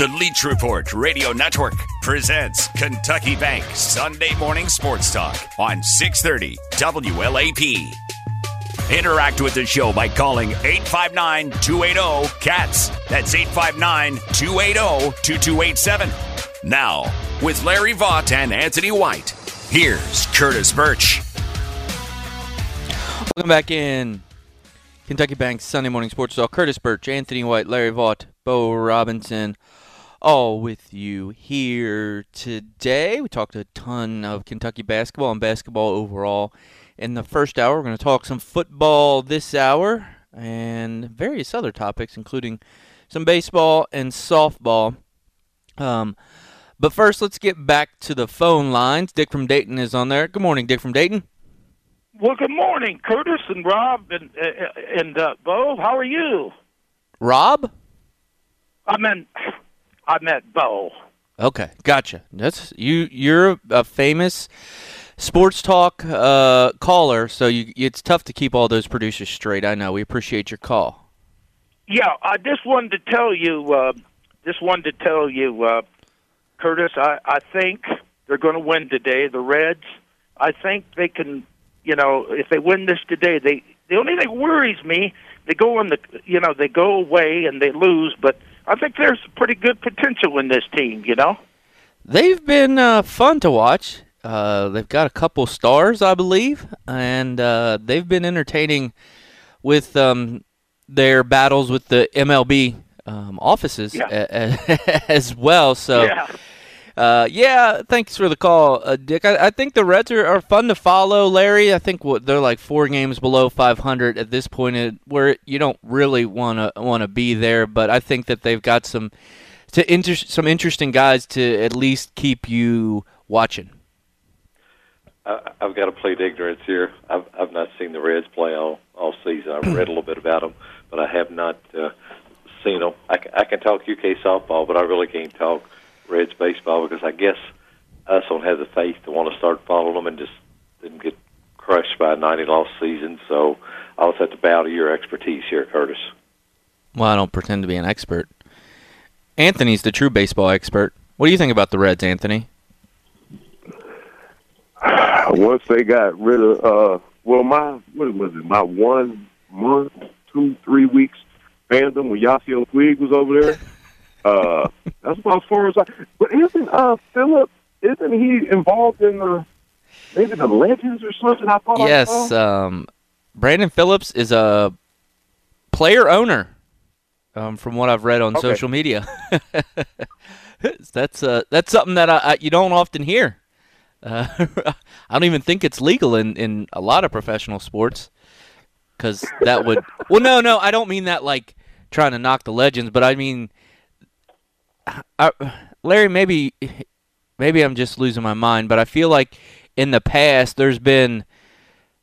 The Leach Report Radio Network presents Kentucky Bank Sunday Morning Sports Talk on 630 WLAP. Interact with the show by calling 859 280 CATS. That's 859 280 2287. Now, with Larry Vaught and Anthony White, here's Curtis Burch. Welcome back in Kentucky Bank Sunday Morning Sports Talk. Curtis Burch, Anthony White, Larry Vaught, Bo Robinson all with you here today. We talked a ton of Kentucky basketball and basketball overall. In the first hour, we're going to talk some football this hour and various other topics, including some baseball and softball. Um, but first, let's get back to the phone lines. Dick from Dayton is on there. Good morning, Dick from Dayton. Well, good morning, Curtis and Rob and uh, and uh, Bo. How are you? Rob? I mean, I met Bo. Okay, gotcha. That's you. You're a famous sports talk uh, caller, so you, it's tough to keep all those producers straight. I know. We appreciate your call. Yeah, I just wanted to tell you. Uh, just wanted to tell you, uh, Curtis. I, I think they're going to win today. The Reds. I think they can. You know, if they win this today, they. The only thing worries me, they go on the. You know, they go away and they lose, but I think there's pretty good potential in this team. You know, they've been uh, fun to watch. Uh, they've got a couple stars, I believe, and uh, they've been entertaining with um, their battles with the MLB um, offices Yeah. a- a- as well. So. yeah. Uh, yeah, thanks for the call, uh, Dick. I, I think the Reds are, are fun to follow, Larry. I think what they're like four games below 500 at this point, where you don't really want to want to be there. But I think that they've got some to inter- some interesting guys to at least keep you watching. I, I've got to plead ignorance here. I've I've not seen the Reds play all all season. I've read a little bit about them, but I have not uh, seen them. I, I can talk UK softball, but I really can't talk Reds baseball because I guess us don't have the faith to want to start following them and just didn't get crushed by a 90 loss season. So I'll just have to bow to your expertise here, Curtis. Well, I don't pretend to be an expert. Anthony's the true baseball expert. What do you think about the Reds, Anthony? once they got rid of uh well my what was it my one month two three weeks fandom when Yasiel Puig was over there uh that's about as far as I but isn't uh Philip isn't he involved in the maybe the legends or something I thought I Yes, saw? um, Brandon Phillips is a player owner, um, from what I've read on Okay. social media. that's uh, that's something that I, I, you don't often hear. Uh, I don't even think it's legal in, in a lot of professional sports, because that would. Well, no, no, I don't mean that like trying to knock the legends, but I mean, I, Larry, maybe maybe I'm just losing my mind, but I feel like in the past there's been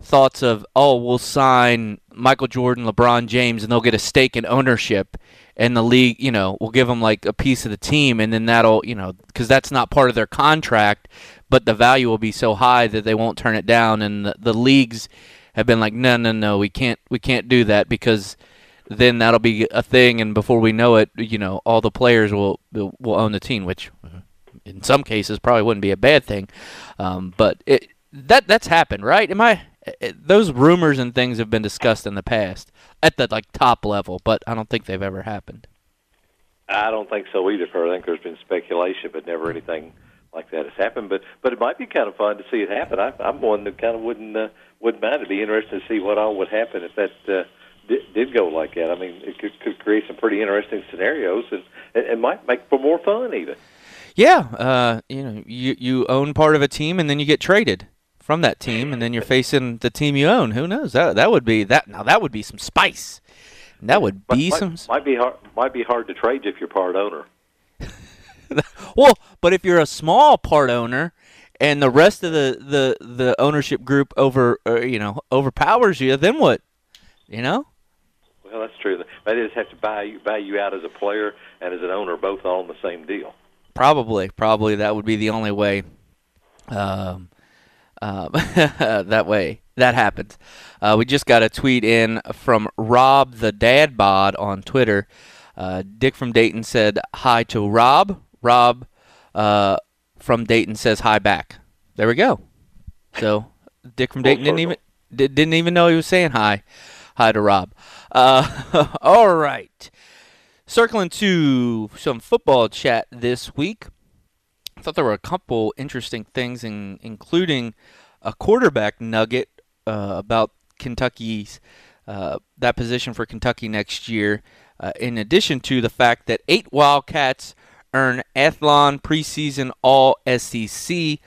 thoughts of oh we'll sign Michael Jordan, LeBron James, and they'll get a stake in ownership, and the league, you know, will give them like a piece of the team, and then that'll you know because that's not part of their contract, but the value will be so high that they won't turn it down, and the, the leagues have been like no no no we can't we can't do that because then that'll be a thing, and before we know it, you know, all the players will will own the team, which in some cases probably wouldn't be a bad thing. Um, but it, that that's happened, right? Am I? Those rumors and things have been discussed in the past at the like top level, but I don't think they've ever happened. I don't think so either. Kurt. I think there's been speculation, but never anything like that has happened. But but it might be kind of fun to see it happen. I, I'm one that kind of wouldn't uh, wouldn't mind. It'd be interesting to see what all would happen if that uh, did, did go like that. I mean, it could, could create some pretty interesting scenarios, and it, might make for more fun even. Yeah, uh, you know, you you own part of a team and then you get traded from that team, and then you're facing the team you own. Who knows? That that would be that. Now that would be some spice. That would be might, some. Might be hard. Might be hard to trade if you're part owner. well, but if you're a small part owner, and the rest of the the the ownership group over uh, you know overpowers you, then what? You know. Well, that's true. They just have to buy you buy you out as a player and as an owner, both on the same deal. Probably, probably that would be the only way. Um, uh, that way that happens. Uh, we just got a tweet in from Rob the Dad Bod on Twitter. Uh, Dick from Dayton said hi to Rob. Rob uh, from Dayton says hi back. There we go. So Dick from Dayton didn't even didn't even know he was saying hi. Hi to Rob. Uh, all right. Circling to some football chat this week. I thought there were a couple interesting things, in, including a quarterback nugget uh, about Kentucky's uh, that position for Kentucky next year. Uh, in addition to the fact that eight Wildcats earn Athlon preseason All SEC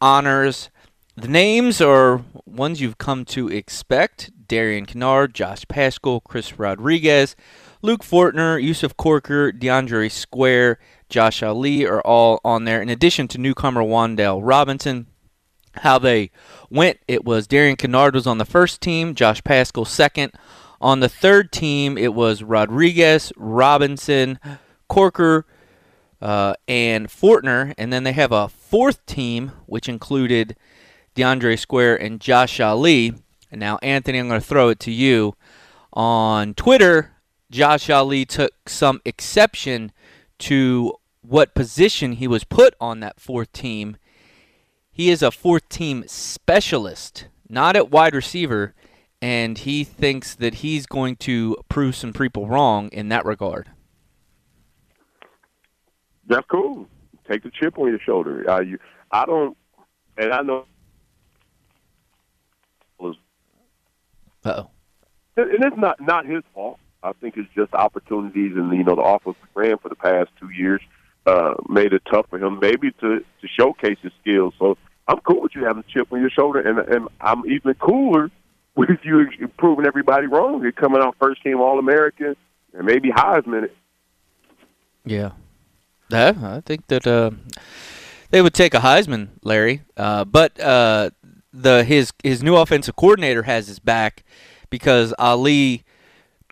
honors. The names are ones you've come to expect: Darian Kinnard, Josh Paschal, Chris Rodriguez. Luke Fortner, Yusuf Corker, DeAndre Square, Josh Ali are all on there, in addition to newcomer Wan'Dale Robinson. How they went, it was Darian Kinnard was on the first team, Josh Paschal second. On the third team, it was Rodriguez, Robinson, Corker, uh, and Fortner. And then they have a fourth team, which included DeAndre Square and Josh Ali. And now, Anthony, I'm going to throw it to you. On Twitter, Josh Ali took some exception to what position he was put on that fourth team. He is a fourth team specialist, not at wide receiver, and he thinks that he's going to prove some people wrong in that regard. That's cool. Take the chip on your shoulder. Uh, you, I don't, and I know. Uh oh. And it's not not his fault. I think it's just opportunities, and you know the office ran for the past two years uh, made it tough for him, maybe to to showcase his skills. So I'm cool with you having a chip on your shoulder, and and I'm even cooler with you proving everybody wrong. You're coming out first team All American, and maybe Heisman. Yeah, yeah. I think that uh, they would take a Heisman, Larry. Uh, but uh, the his his new offensive coordinator has his back because Ali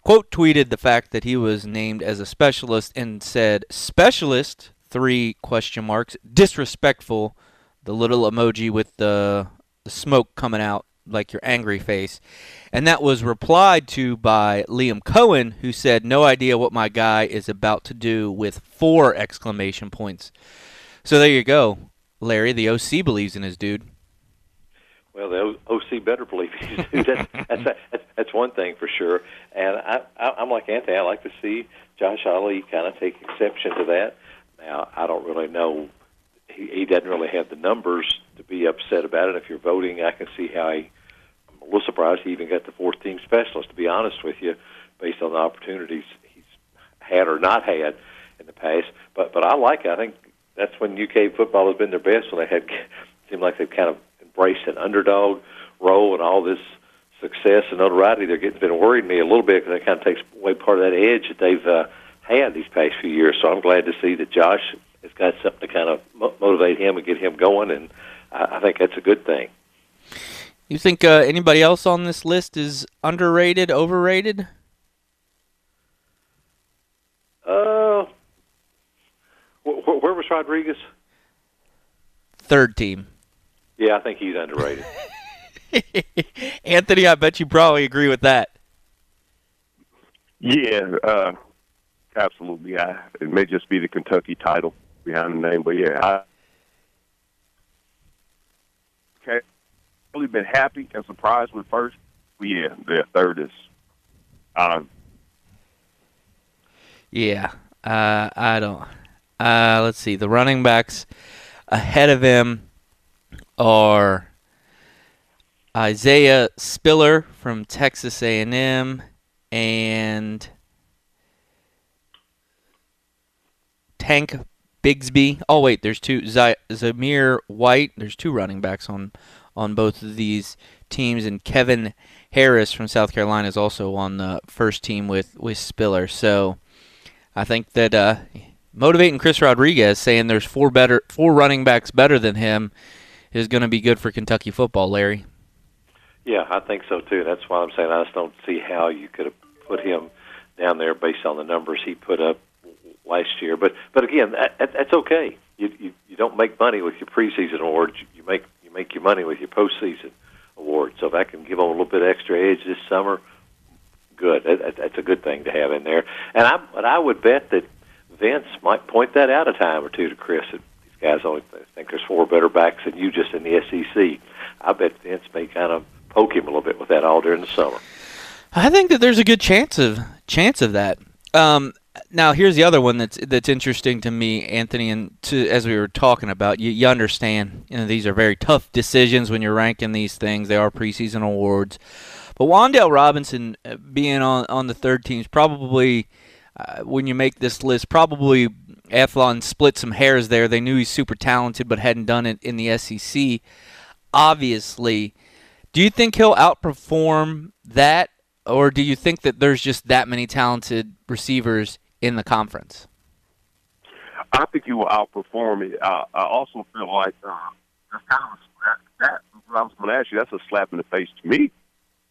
quote tweeted the fact that he was named as a specialist and said specialist three question marks disrespectful the little emoji with the, the smoke coming out like your angry face. And that was replied to by Liam Coen who said no idea what my guy is about to do with four exclamation points. So there you go. Larry the OC believes in his dude well, the OC better believe he's that's, that's, that's that's one thing for sure. And I, I I'm like Anthony. I like to see Josh Ali kind of take exception to that. Now, I don't really know. He, he doesn't really have the numbers to be upset about it. If you're voting, I can see how he. I'm a little surprised he even got the fourth team specialist. To be honest with you, based on the opportunities he's had or not had in the past. But but I like it. I think that's when UK football has been their best when they had seemed like they've kind of embraced an underdog role and all this success and notoriety they're getting been worried me a little bit because that kind of takes away part of that edge that they've uh, had these past few years. So I'm glad to see that Josh has got something to kind of mo- motivate him and get him going, and I, I think that's a good thing. You think uh, anybody else on this list is underrated, overrated? Uh, wh- wh- where was Rodriguez? Third team. Yeah, I think he's underrated. Anthony, I bet you probably agree with that. Yeah, uh, absolutely. I, it may just be the Kentucky title behind the name, but yeah, I okay. Really been happy and surprised with first. But yeah, the third is. Um, yeah, uh, I don't. Uh, let's see. The running backs ahead of him are Isaiah Spiller from Texas A&M and Tank Bigsby. Oh wait, there's two. Z- Zamir White. There's two running backs on on both of these teams, and Kevin Harris from South Carolina is also on the first team with with Spiller. So I think that uh, motivating Chris Rodriguez, saying there's four better four running backs better than him, is going to be good for Kentucky football, Larry. Yeah, I think so too. That's why I'm saying I just don't see how you could have put him down there based on the numbers he put up last year. But but again, that, that's okay. You, you you don't make money with your preseason awards. You make you make your money with your postseason awards. So if I can give them a little bit extra edge this summer, good. That, that's a good thing to have in there. And I but I would bet that Vince might point that out a time or two to Chris. Guys only think there's four better backs than you just in the SEC. I bet Vince may kind of poke him a little bit with that all during the summer. I think that there's a good chance of chance of that. Um, now here's the other one that's that's interesting to me, Anthony, and to as we were talking about, you, you understand, you know, these are very tough decisions when you're ranking these things. They are preseason awards, but Wan'Dale Robinson uh, being on on the third team is probably uh, when you make this list, probably Athlon split some hairs there. They knew he's super talented, but hadn't done it in the SEC. Obviously, do you think he'll outperform that, or do you think that there's just that many talented receivers in the conference? I think he will outperform it. I, I also feel like uh, that's kind of that. I was going to ask you. That's a slap in the face to me,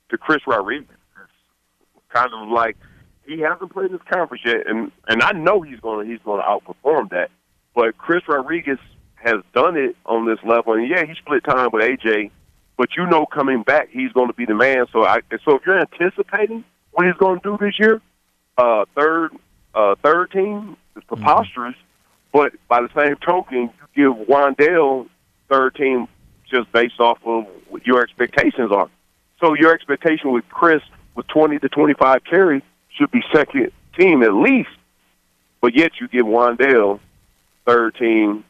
to Chris Rodriguez. It's kind of like he hasn't played this conference yet, and and I know he's going to he's going to outperform that. But Chris Rodriguez has done it on this level, and yeah, he split time with AJ, but you know coming back he's going to be the man. So I so if you're anticipating what he's going to do this year, uh, third uh, third team is preposterous. But by the same token, you give Wan'Dale third team just based off of what your expectations are. So your expectation with Chris with 20 to 25 carries should be second team at least. But yet you give Wan'Dale third team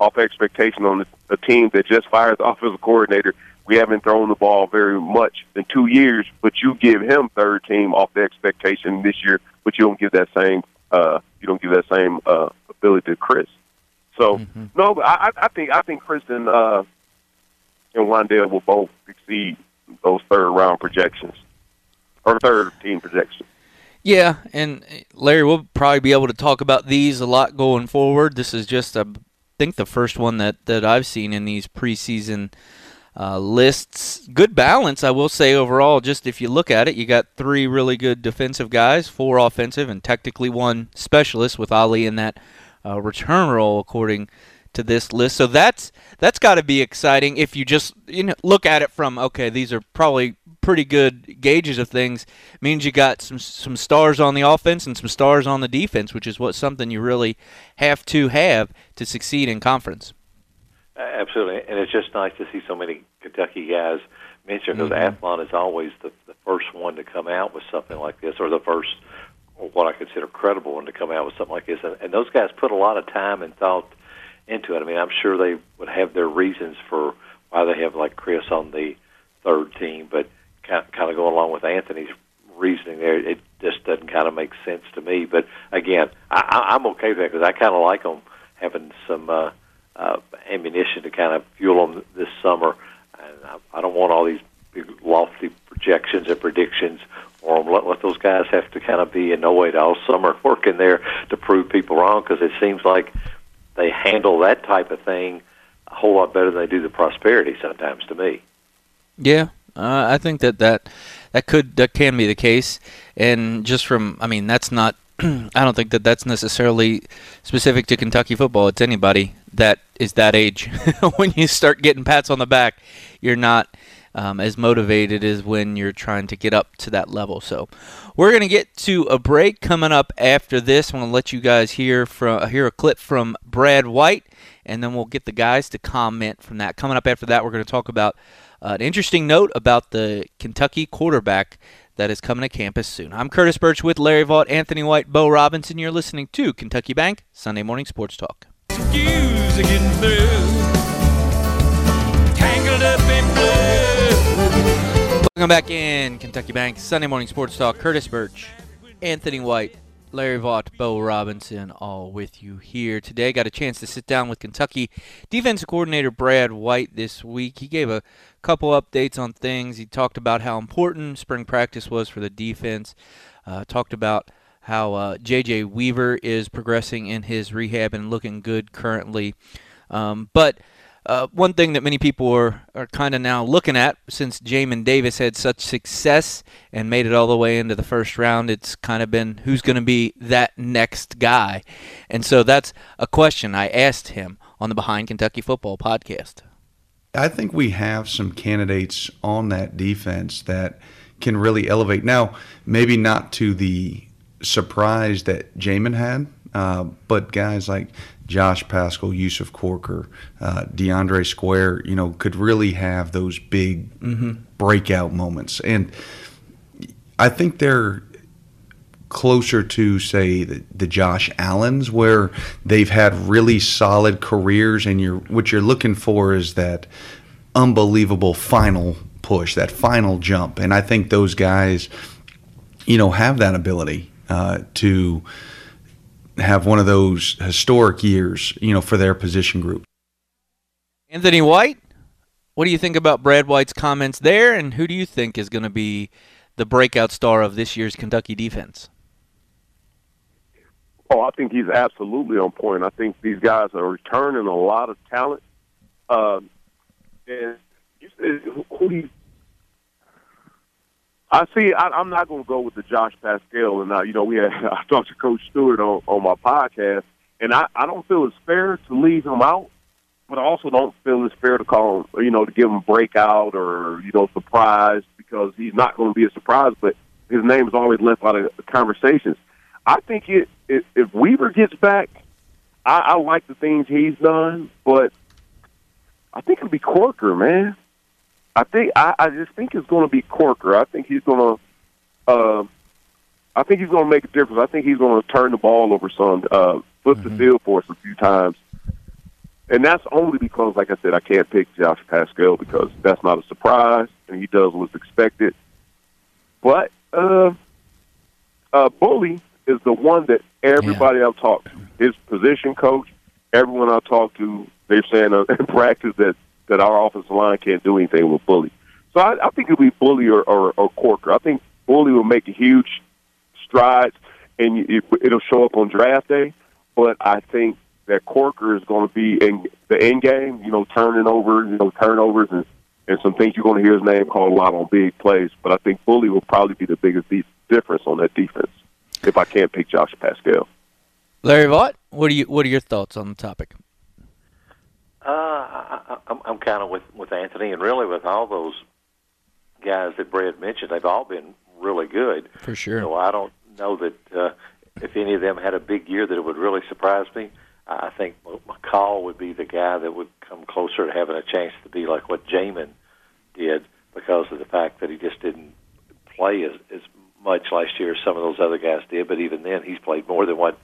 off expectation on a team that just fired the offensive coordinator. We haven't thrown the ball very much in two years, but you give him third team off the expectation this year, but you don't give that same uh, you don't give that same uh, ability to Chris. So mm-hmm. no, but I, I think I think Chris and uh, and Wan'Dale will both exceed those third round projections or third team projections. Yeah, and Larry, we'll probably be able to talk about these a lot going forward. This is just, I think, the first one that, that I've seen in these preseason uh, lists. Good balance, I will say, overall. Just if you look at it, you got three really good defensive guys, four offensive, and technically one specialist with Ali in that uh, return role, according to this list. So that's that's got to be exciting if you just you know look at it from okay, these are probably pretty good gauges of things. Means you got some some stars on the offense and some stars on the defense, which is what something you really have to have to succeed in conference. Absolutely, and it's just nice to see so many Kentucky guys mentioned because mm-hmm. Athlon is always the, the first one to come out with something like this, or the first, or what I consider credible one to come out with something like this. And, and those guys put a lot of time and thought into it. I mean, I'm sure they would have their reasons for why they have like Chris on the third team, but kind of go along with Anthony's reasoning there, it just doesn't kind of make sense to me. But again, I, I'm okay with that because I kind of like them having some uh, uh, ammunition to kind of fuel them this summer. And I, I don't want all these big lofty projections and predictions or let, let those guys have to kind of be annoyed all summer working there to prove people wrong because it seems like they handle that type of thing a whole lot better than they do the prosperity sometimes to me. Yeah, uh, I think that, that that could that can be the case, and just from I mean that's not I don't think that that's necessarily specific to Kentucky football. It's anybody that is that age. when you start getting pats on the back, you're not um, as motivated as when you're trying to get up to that level. So we're to get to a break coming up after this. I'm gonna let you guys hear from hear a clip from Brad White, and then we'll get the guys to comment from that. Coming up after that, we're to talk about uh, an interesting note about the Kentucky quarterback that is coming to campus soon. I'm Curtis Burch with Larry Vaught, Anthony White, Bo Robinson. You're listening to Kentucky Bank Sunday Morning Sports Talk. Welcome back in Kentucky Bank Sunday Morning Sports Talk. Curtis Burch, Anthony White, Larry Vaught, Bo Robinson, all with you here today. Got a chance to sit down with Kentucky defensive coordinator Brad White this week. He gave a couple updates on things. He talked about how important spring practice was for the defense. Uh, talked about how uh, J.J. Weaver is progressing in his rehab and looking good currently. Um, but uh, one thing that many people are, are kind of now looking at since Jamin Davis had such success and made it all the way into the first round, it's kind of been who's going to be that next guy. And so that's a question I asked him on the Behind Kentucky Football podcast. I think we have some candidates on that defense that can really elevate. Now, maybe not to the surprise that Jamin had, uh, but guys like Josh Paschal, Yusuf Corker, uh, DeAndre Square, you know, could really have those big mm-hmm. breakout moments. And I think they're closer to, say, the, the, Josh Allens, where they've had really solid careers, and you're what you're looking for is that unbelievable final push, that final jump. And I think those guys, you know, have that ability uh, to have one of those historic years, you know, for their position group. Anthony White, what do you think about Brad White's comments there, and who do you think is going to be the breakout star of this year's Kentucky defense? Oh, I think he's absolutely on point. I think these guys are returning a lot of talent. Um, and you said, who do you I see. I, I'm not going to go with the Josh Paschal, and uh, you know, we had I talked to Coach Stewart on, on my podcast, and I, I don't feel it's fair to leave him out, but I also don't feel it's fair to call him, you know, to give him breakout or you know surprise because he's not going to be a surprise, but his name is always left out of conversations. I think it, it if Weaver gets back, I, I like the things he's done, but I think it'll be Corker, man. I think I, I just think it's going to be Corker. I think he's going to. Uh, I think he's going to make a difference. I think he's going to turn the ball over some, uh, flip mm-hmm. the field for us a few times, and that's only because, like I said, I can't pick Josh Paschal because that's not a surprise, and he does what's expected. But uh, uh, Bully is the one that everybody yeah. I've talked to, his position coach, everyone I've talked to, they're saying uh, in practice that that our offensive line can't do anything with Bully. So I, I think it'll be Bully or, or, or Corker. I think Bully will make a huge strides, and it, it'll show up on draft day. But I think that Corker is going to be in the end game. You know, turning over, you know, turnovers and and some things you're going to hear his name called a lot on big plays. But I think Bully will probably be the biggest de- difference on that defense if I can't pick Josh Paschal. Larry Vaught, what are you? What are your thoughts on the topic? Uh, I, I'm, I'm kind of with with Anthony, and really with all those guys that Brad mentioned, they've all been really good. For sure. So I don't know that uh, if any of them had a big year, that it would really surprise me. I think McCall would be the guy that would come closer to having a chance to be like what Jamin did because of the fact that he just didn't play as, as much last year as some of those other guys did. But even then, he's played more than what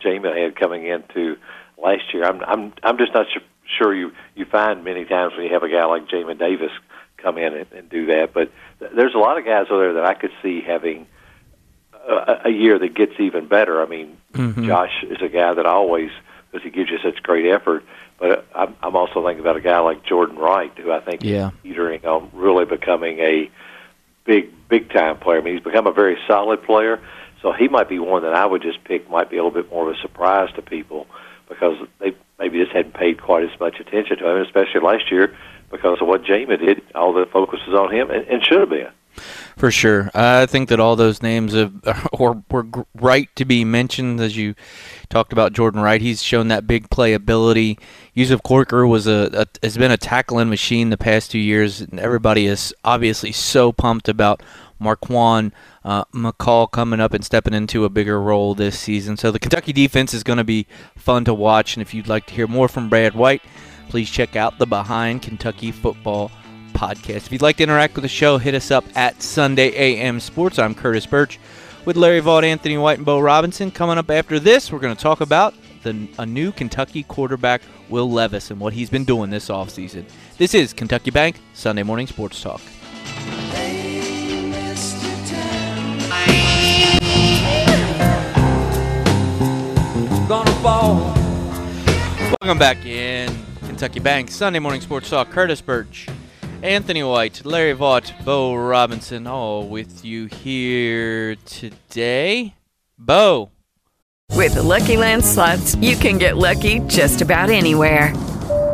Jamin had coming into last year. I'm I'm I'm just not sure sure you you find many times when you have a guy like Jamin Davis come in and, and do that. But th- there's a lot of guys over there that I could see having a, a year that gets even better. I mean, mm-hmm. Josh is a guy that always because he gives you such great effort. But I'm, I'm also thinking about a guy like Jordan Wright, who I think yeah. is teetering on really becoming a big big time player. I mean, he's become a very solid player. So he might be one that I would just pick. Might be a little bit more of a surprise to people because they maybe just hadn't paid quite as much attention to him, especially last year because of what Jamin did. All the focus was on him, and, and should have been. For sure, I think that all those names have, were right to be mentioned as you talked about Jordan Wright. He's shown that big playability. Yusuf Corker was a, a has been a tackling machine the past two years, and everybody is obviously so pumped about Marquan uh, McCall coming up and stepping into a bigger role this season. So the Kentucky defense is going to be fun to watch. And if you'd like to hear more from Brad White, please check out the Behind Kentucky Football podcast. If you'd like to interact with the show, hit us up at Sunday AM Sports. I'm Curtis Burch with Larry Vaught, Anthony White, and Bo Robinson. Coming up after this, we're going to talk about the, a new Kentucky quarterback, Will Levis, and what he's been doing this offseason. This is Kentucky Bank Sunday Morning Sports Talk. Ball. Welcome back in Kentucky Bank Sunday Morning Sports Talk. Curtis Burch, Anthony White, Larry Vaught, Bo Robinson, all with you here today. Bo. With the Lucky Land slots, you can get lucky just about anywhere.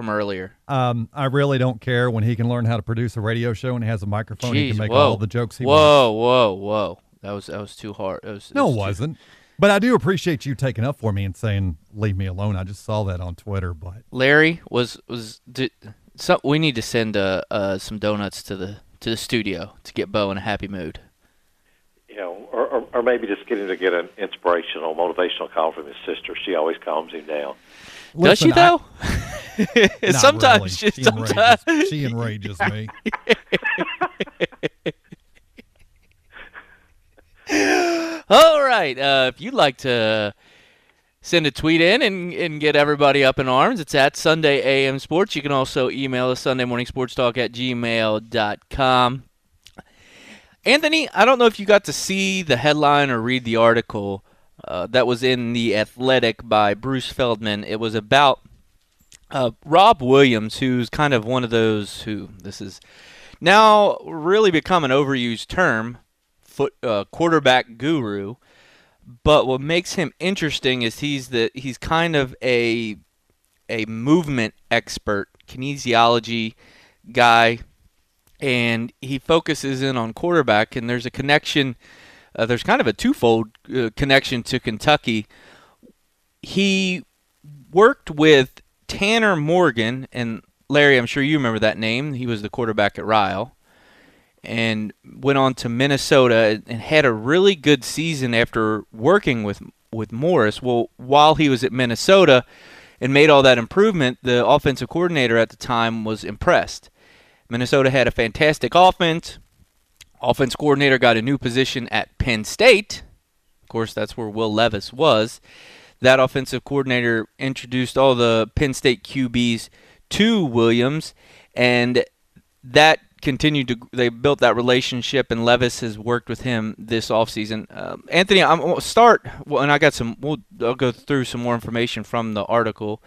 from earlier. Um, I really don't care when he can learn how to produce a radio show and he has a microphone. he can make whoa. all the jokes he whoa, wants. Whoa, whoa, whoa. That was that was too hard. It was, No, was it too- wasn't. But I do appreciate you taking up for me and saying, leave me alone. I just saw that on Twitter, but Larry was was did, so we need to send uh, uh some donuts to the to the studio to get Bo in a happy mood. You know, or, or, or maybe just get him to get an inspirational, motivational call from his sister. She always calms him down. Does she Listen, I- though? Not sometimes really. she, She sometimes enrages- she enrages me. All right. Uh, if you'd like to send a tweet in and, and get everybody up in arms, it's at Sunday AM Sports. You can also email us Sunday Morning Sports Talk at gmail.com. Anthony, I don't know if you got to see the headline or read the article uh, that was in The Athletic by Bruce Feldman. It was about uh, Rob Williams, who's kind of one of those who this is now really become an overused term, foot uh, quarterback guru. But what makes him interesting is he's the he's kind of a a movement expert, kinesiology guy, and he focuses in on quarterback. And there's a connection. Uh, there's kind of a twofold uh, connection to Kentucky. He worked with Tanner Morgan and Larry. I'm sure you remember that name. He was the quarterback at Ryle and went on to Minnesota and had a really good season after working with with Morris. Well, while he was at Minnesota and made all that improvement, the offensive coordinator at the time was impressed. Minnesota had a fantastic offense. Offense coordinator got a new position at Penn State. Of course, that's where Will Levis was. That offensive coordinator introduced all the Penn State QBs to Williams, and that continued to they built that relationship and Levis has worked with him this offseason. Um, Anthony, I'm gonna start well, and I got some we'll I'll go through some more information from the article.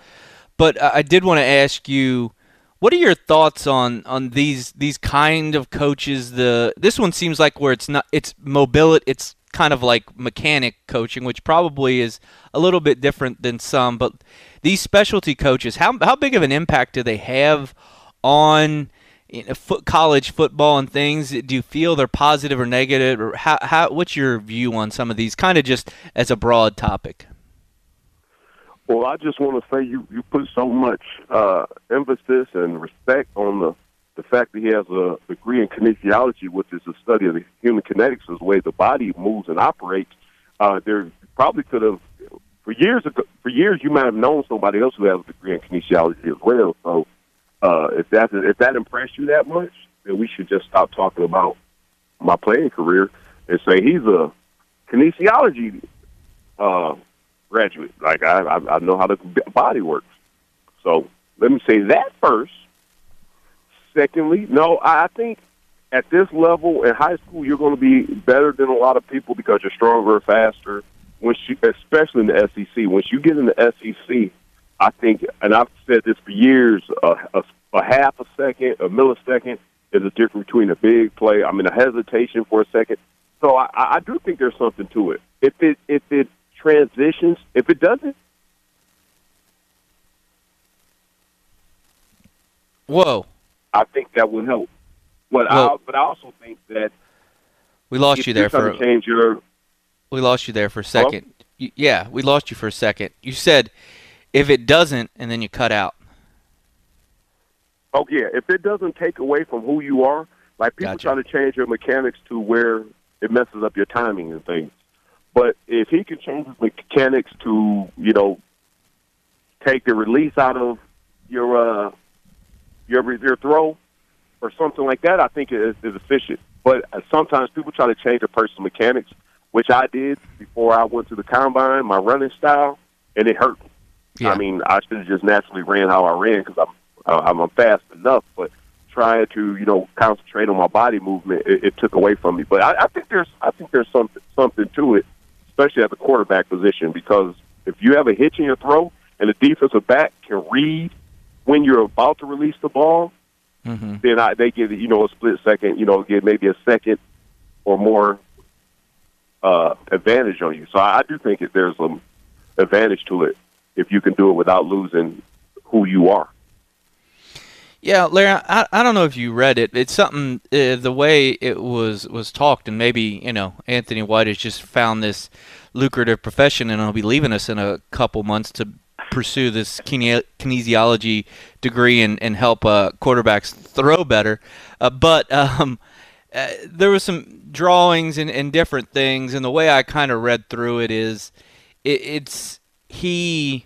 But I did want to ask you what are your thoughts on on these these kind of coaches the this one seems like where it's not it's mobility it's kind of like mechanic coaching which probably is a little bit different than some but these specialty coaches how how big of an impact do they have on you know, foot, college football and things, do you feel they're positive or negative, or how, how? What's your view on some of these? Kind of just as a broad topic. Well, I just want to say you you put so much uh, emphasis and respect on the the fact that he has a degree in kinesiology, which is the study of the human kinetics, the way the body moves and operates. Uh, there probably could have for years ago, for years you might have known somebody else who has a degree in kinesiology as well. So uh, if that if that impressed you that much, then we should just stop talking about my playing career and say he's a kinesiology uh, graduate. Like I, I, I know how the body works. So let me say that first. Secondly, no, I think at this level in high school you're going to be better than a lot of people because you're stronger, faster. Once you, especially in the SEC, once you get in the SEC, I think, and I've said this for years, a, a, half a second, a millisecond is a difference between a big play. I mean, a hesitation for a second. So I, I do think there's something to it. If it if it transitions, if it doesn't, Whoa, I think that would help. But I but I also think that we lost you there for change your we lost you there for a second. Yeah, we lost you for a second. You said if it doesn't, and then you cut out. Oh yeah, if it doesn't take away from who you are, like people trying to change your mechanics to where it messes up your timing and things. But if he can change his mechanics to, you know, take the release out of your uh, your your throw or something like that, I think is, is efficient. But uh, sometimes people try to change their personal mechanics, which I did before I went to the combine, my running style, and it hurt me. Yeah. I mean, I should have just naturally ran how I ran because I'm uh, I'm fast enough, but trying to you know concentrate on my body movement, it, it took away from me. But I, I think there's I think there's something something to it, especially at the quarterback position, because if you have a hitch in your throw and the defensive back can read when you're about to release the ball, Mm-hmm. then I, they give you know a split second, you know, give maybe a second or more uh, advantage on you. So I, I do think that there's some advantage to it if you can do it without losing who you are. Yeah, Larry, I, I don't know if you read it. It's something uh, the way it was was talked, and maybe you know Anthony White has just found this lucrative profession, and he'll be leaving us in a couple months to pursue this kine- kinesiology degree and and help uh, quarterbacks throw better. Uh, but um, uh, there was some drawings and, and different things, and the way I kind of read through it is, it, it's he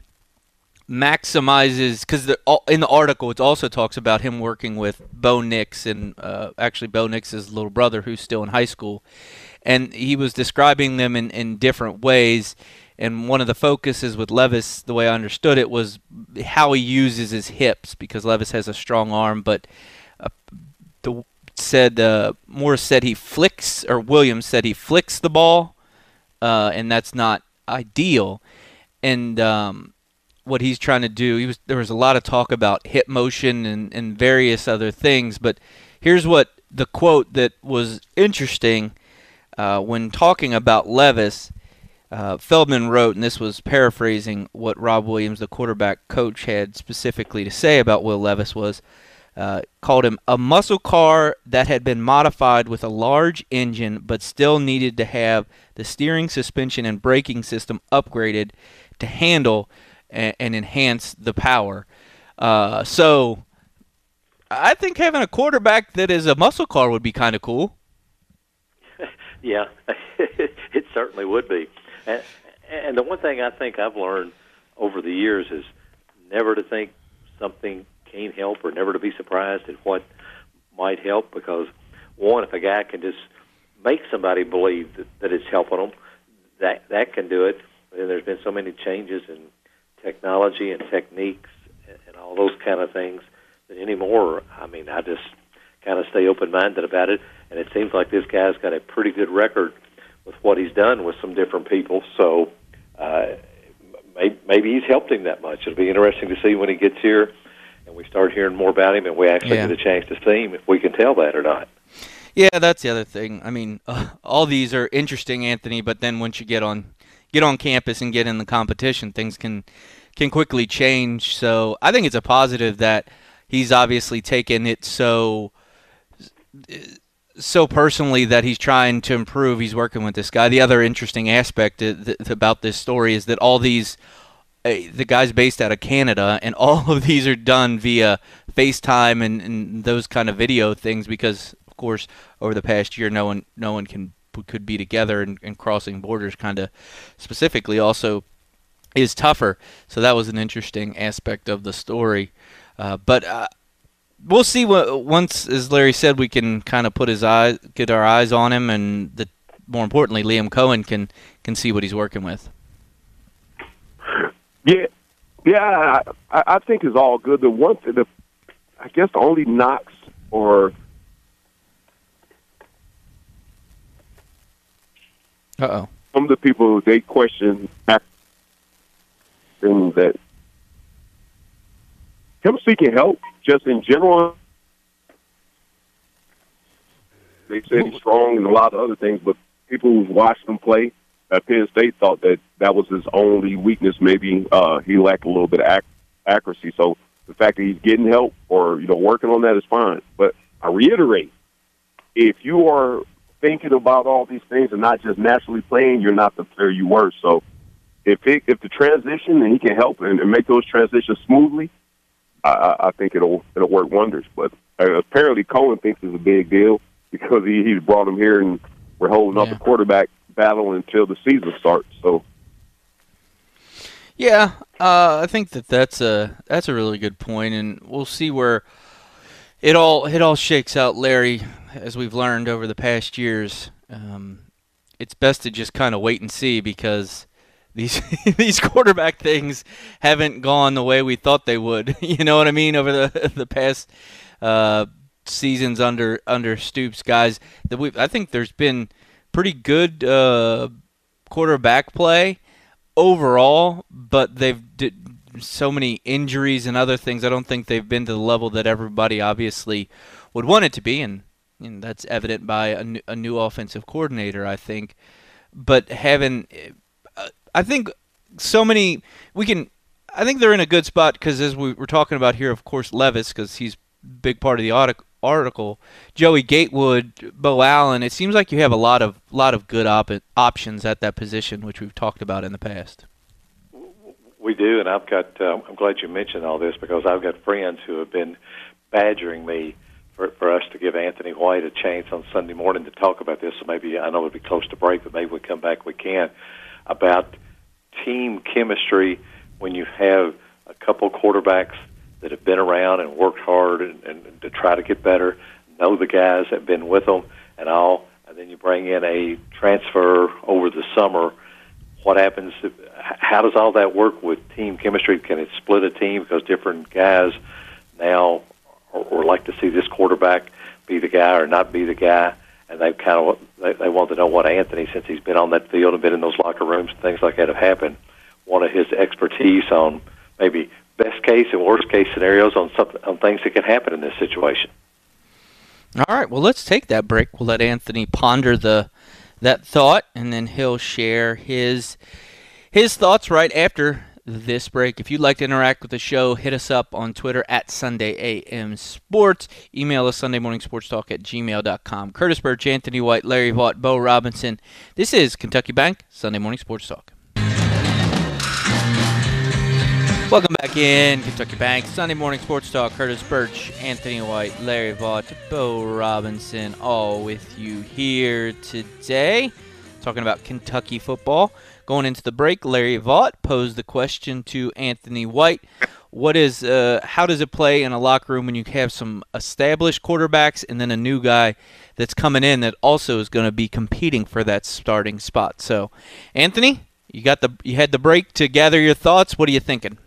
maximizes because in the article it also talks about him working with Bo Nix and uh, actually Bo Nix's little brother who's still in high school, and he was describing them in, in different ways. And one of the focuses with Levis, the way I understood it, was how he uses his hips because Levis has a strong arm, but uh, the said uh, Morris said he flicks or Williams said he flicks the ball, uh, and that's not ideal. And um, what he's trying to do. He was there was a lot of talk about hip motion and, and various other things, but here's what the quote that was interesting uh, when talking about Levis. Uh, Feldman wrote, and this was paraphrasing what Rob Williams, the quarterback coach, had specifically to say about Will Levis was uh, called him a muscle car that had been modified with a large engine, but still needed to have the steering, suspension, and braking system upgraded to handle and, and enhance the power. Uh, so I think having a quarterback that is a muscle car would be kind of cool. yeah, it certainly would be. And, and the one thing I think I've learned over the years is never to think something can't help or never to be surprised at what might help because one, if a guy can just make somebody believe that, that it's helping them, that that can do it. And there's been so many changes in technology and techniques and, and all those kind of things that anymore. I mean, I just kind of stay open minded about it. And it seems like this guy's got a pretty good record with what he's done with some different people. So uh, maybe, maybe he's helped him that much. It'll be interesting to see when he gets here and we start hearing more about him and we actually Yeah. get a chance to see him if we can tell that or not. Yeah, that's the other thing. I mean, uh, all these are interesting, Anthony, but then once you get on get on campus and get in the competition, things can can quickly change. So I think it's a positive that he's obviously taken it so so personally that he's trying to improve. He's working with this guy. The other interesting aspect about this story is that all these the guy's based out of Canada, and all of these are done via FaceTime and, and those kind of video things because, of course, over the past year, no one no one can could be together and, and crossing borders kind of specifically also is tougher. So that was an interesting aspect of the story. Uh, but uh, we'll see what once, as Larry said, we can kind of put his eyes, get our eyes on him, and the more importantly, Liam Coen can can see what he's working with. Yeah, yeah, I, I think it's all good. The one, the I guess the only knocks or Uh oh. some of the people they question back that him seeking help just in general. They said he's strong and a lot of other things, but people who've watched him play at Penn State thought that that was his only weakness. Maybe uh, he lacked a little bit of ac- accuracy. So the fact that he's getting help or you know working on that is fine. But I reiterate, if you are thinking about all these things and not just naturally playing, you're not the player you were. So if it, if the transition and he can help and, and make those transitions smoothly, I- I, think it'll it'll work wonders. But uh, apparently Coen thinks it's a big deal because he he's brought him here and we're holding up the quarterback battle until the season starts. So Yeah, Uh, I think that that's a that's a really good point, and we'll see where it all it all shakes out, Larry. As we've learned over the past years, um, it's best to just kind of wait and see because these these quarterback things haven't gone the way we thought they would. You know what I mean? Over the the past uh, seasons under under Stoops, guys, that we I think there's been pretty good uh, quarterback play overall, but they've so many injuries and other things. I don't think they've been to the level that everybody obviously would want it to be, and, and that's evident by a new, a new offensive coordinator. I think, but having, uh, I think so many we can. I think they're in a good spot because as we were talking about here, of course, Levis, because he's big part of the article. Joey Gatewood, Beau Allen. It seems like you have a lot of lot of good op- options at that position, which we've talked about in the past. We do, and I've got. Uh, I'm glad you mentioned all this because I've got friends who have been badgering me for, for us to give Anthony White a chance on Sunday morning to talk about this. So maybe I know it'll be close to break, but maybe we come back. We can about team chemistry when you have a couple quarterbacks that have been around and worked hard and, and to try to get better, know the guys that have been with them and all, and then you bring in a transfer over the summer. What happens? If, how does all that work with team chemistry? Can it split a team because different guys now or, or like to see this quarterback be the guy or not be the guy? And they kind of they, they want to know what Anthony, since he's been on that field and been in those locker rooms and things like that have happened, wanted his expertise on maybe best case and worst case scenarios on something on things that can happen in this situation. All right, well let's take that break. We'll let Anthony ponder the that thought and then he'll share his his thoughts right after this break. If you'd like to interact with the show, hit us up on Twitter at Sunday AM Sports. Email us Sunday Morning Sports Talk at gmail.com. Curtis Burch, Anthony White, Larry Vaught, Bo Robinson. This is Kentucky Bank Sunday Morning Sports Talk. Welcome back in Kentucky Bank Sunday Morning Sports Talk. Curtis Burch, Anthony White, Larry Vaught, Bo Robinson, all with you here today, talking about Kentucky football. Going into the break, Larry Vaught posed the question to Anthony White: What is, uh, how does it play in a locker room when you have some established quarterbacks and then a new guy that's coming in that also is going to be competing for that starting spot? So, Anthony, you got the you had the break to gather your thoughts. What are you thinking?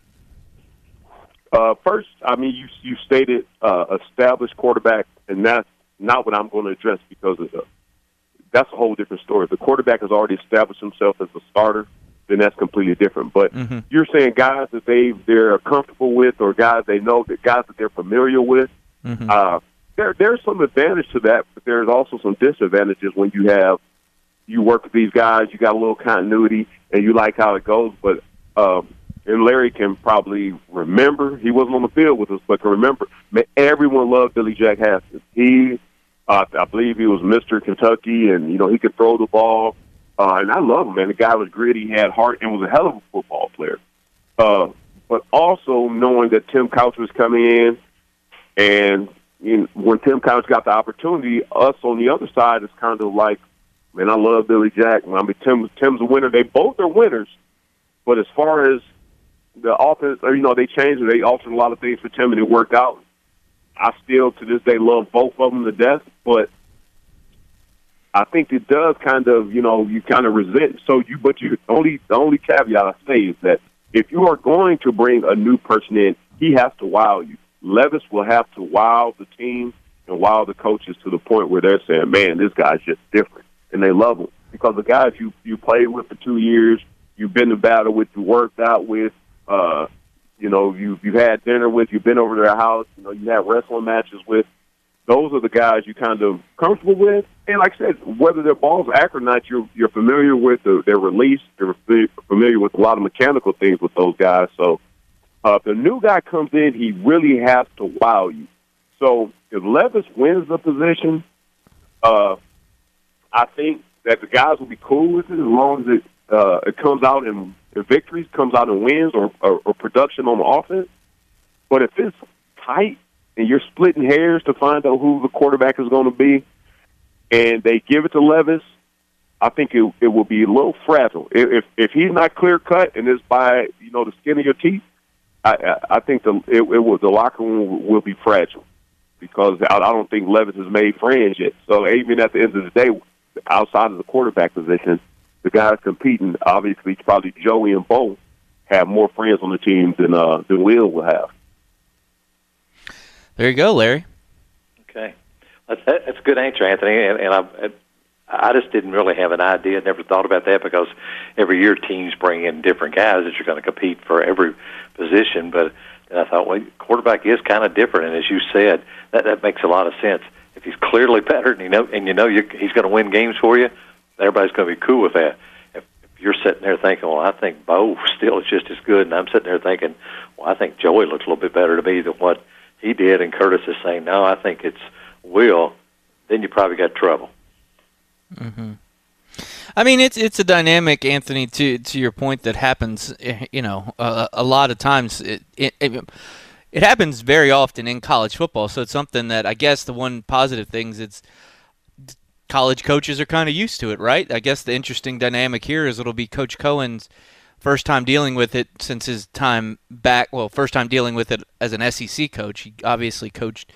Uh, first, I mean, you you stated uh, established quarterback, and that's not what I'm going to address because of the, that's a whole different story. If the quarterback has already established himself as a starter, then that's completely different. But mm-hmm. you're saying guys that they they're comfortable with, or guys they know that guys that they're familiar with. Mm-hmm. Uh, there there's some advantage to that, but there's also some disadvantages when you have you work with these guys, you got a little continuity, and you like how it goes. But um, and Larry can probably remember. He wasn't on the field with us, but can remember. Man, everyone loved Billy Jack Haskins. He, uh, I believe, he was Mister Kentucky, and you know he could throw the ball. Uh, and I love him, man. The guy was gritty, had heart, and was a hell of a football player. Uh, but also knowing that Tim Couch was coming in, and you know, when Tim Couch got the opportunity, us on the other side is kind of like, man, I love Billy Jack. I mean, Tim, Tim's a winner. They both are winners. But as far as the offense, or you know, they changed. They altered a lot of things for Tim, and it worked out. I still, to this day, love both of them to death, but I think it does kind of, you know, you kind of resent. So you, but you only the only caveat I say is that if you are going to bring a new person in, he has to wow you. Levis will have to wow the team and wow the coaches to the point where they're saying, "Man, this guy's just different," and they love him because the guys you you played with for two years, you've been to battle with, you worked out with, uh, you know, you you've had dinner with, you've been over to their house, you know, you had wrestling matches with. Those are the guys you kind of comfortable with, and like I said, whether their balls accurate or not, you're you're familiar with the, their release. You're familiar with a lot of mechanical things with those guys. So, uh, if the new guy comes in, he really has to wow you. So, if Levis wins the position, uh, I think that the guys will be cool with it as long as it uh, it comes out in if victories comes out in wins or, or, or production on the offense. But if it's tight and you're splitting hairs to find out who the quarterback is going to be, and they give it to Levis, I think it it will be a little fragile if if, if he's not clear cut and it's by you know the skin of your teeth. I I, I think the it, it will the locker room will be fragile because I, I don't think Levis has made friends yet. So even at the end of the day, outside of the quarterback position, the guys competing obviously probably Joey and Bo have more friends on the team than uh, than Will will have. There you go, Larry. Okay, that's that's a good answer, Anthony. And, and I I just didn't really have an idea. Never thought about that because every year teams bring in different guys that you're going to compete for every position. But then I thought, well, quarterback is kind of different, and as you said, that that makes a lot of sense. If he's clearly better, and you know, and you know you, he's going to win games for you, everybody's going to be cool with that. If, if you're sitting there thinking, well, I think Bo still is just as good, and I'm sitting there thinking, well, I think Joey looks a little bit better to me than what he did, and Curtis is saying, no, I think it's Will, then you probably got trouble. Mm-hmm. I mean, it's it's a dynamic, Anthony. To to your point, that happens. eh, You know, a, a lot of times it, it it it happens very often in college football. So it's something that I guess the one positive things it's college coaches are kind of used to it, right? I guess the interesting dynamic here is it'll be Coach Coen's first time dealing with it since his time back. Well, first time dealing with it as an SEC coach. He obviously coached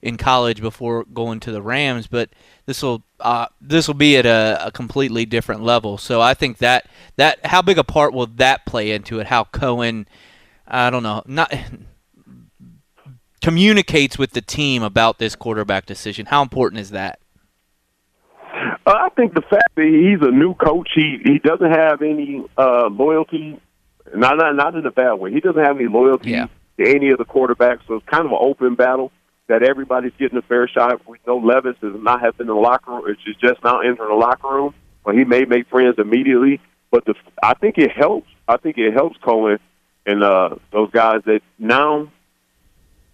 in college before going to the Rams, but this will uh, this will be at a, a completely different level. So I think that that how big a part will that play into it? How Coen, I don't know, not communicates with the team about this quarterback decision. How important is that? Uh, I think the fact that he's a new coach, he he doesn't have any uh, loyalty, not not not in a bad way. He doesn't have any loyalty to any of the quarterbacks, so it's kind of an open battle that everybody's getting a fair shot. We know Levis does not have been in the locker room; it's just now entering the locker room. Well, he may make friends immediately, but the I think it helps. I think it helps Coen and uh, those guys that now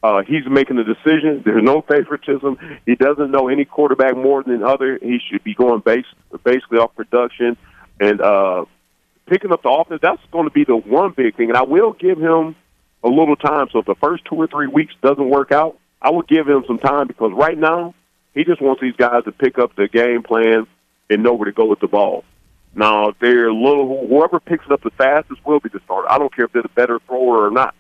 uh, he's making the decision. There's no favoritism. He doesn't know any quarterback more than other. He should be going base, basically off production and uh, picking up the offense. That's going to be the one big thing. And I will give him a little time. So if the first two or three weeks doesn't work out, I will give him some time because right now he just wants these guys to pick up the game plan and know where to go with the ball. Now, they're little, whoever picks it up the fastest will be the starter. I don't care if they're the better thrower or not.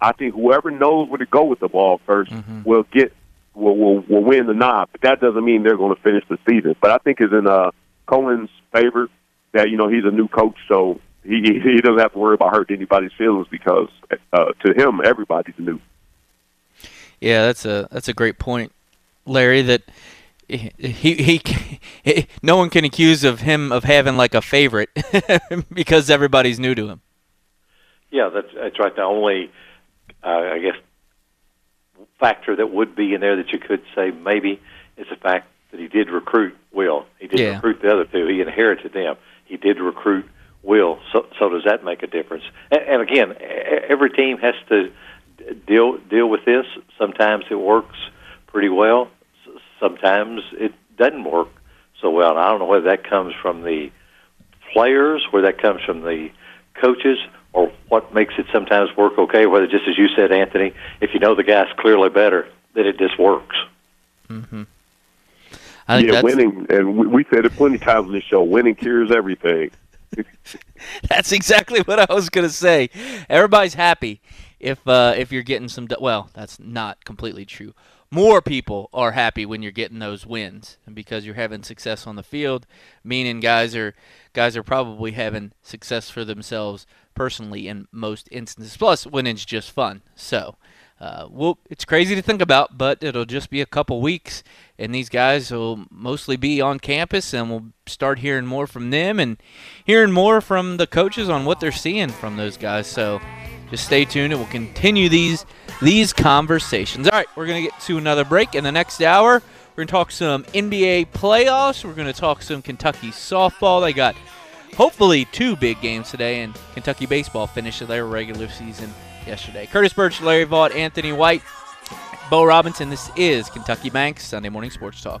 I think whoever knows where to go with the ball 1st will get will, will will win the nod. But that doesn't mean they're going to finish the season. But I think it's in uh, Coen's favor that you know he's a new coach, so he he doesn't have to worry about hurting anybody's feelings because uh, to him everybody's new. Yeah, that's a that's a great point, Larry. That he, he he no one can accuse of him of having like a favorite because everybody's new to him. Yeah, that's that's right. The only, uh, I guess, factor that would be in there that you could say maybe is the fact that he did recruit Will. He did Yeah. recruit the other two. He inherited them. He did recruit Will. So, so does that make a difference? And, and again, every team has to deal deal with this. Sometimes it works pretty well. Sometimes it doesn't work so well. And I don't know whether that comes from the players, where that comes from the coaches, or what makes it sometimes work okay. Whether just as you said, Anthony, if you know the guy's clearly better, then it just works. Mm-hmm. yeah, winning, and we, we said it plenty of times on this show. Winning cures everything. That's exactly what I was gonna say. Everybody's happy if uh, if you're getting some. Well, that's not completely true. More people are happy when you're getting those wins, and because you're having success on the field, meaning guys are guys are probably having success for themselves personally in most instances. Plus, winning's just fun. So, uh, well, it's crazy to think about, but it'll just be a couple weeks, and these guys will mostly be on campus, and we'll start hearing more from them and hearing more from the coaches on what they're seeing from those guys. So, just stay tuned, and we'll continue these these conversations. All right, we're gonna get to another break in the next hour. We're gonna talk some NBA playoffs. We're gonna talk some Kentucky softball. They got hopefully two big games today, and Kentucky baseball finished their regular season yesterday. Curtis Burch, Larry Vaught, Anthony White, Bo Robinson. This is Kentucky Bank Sunday Morning Sports Talk.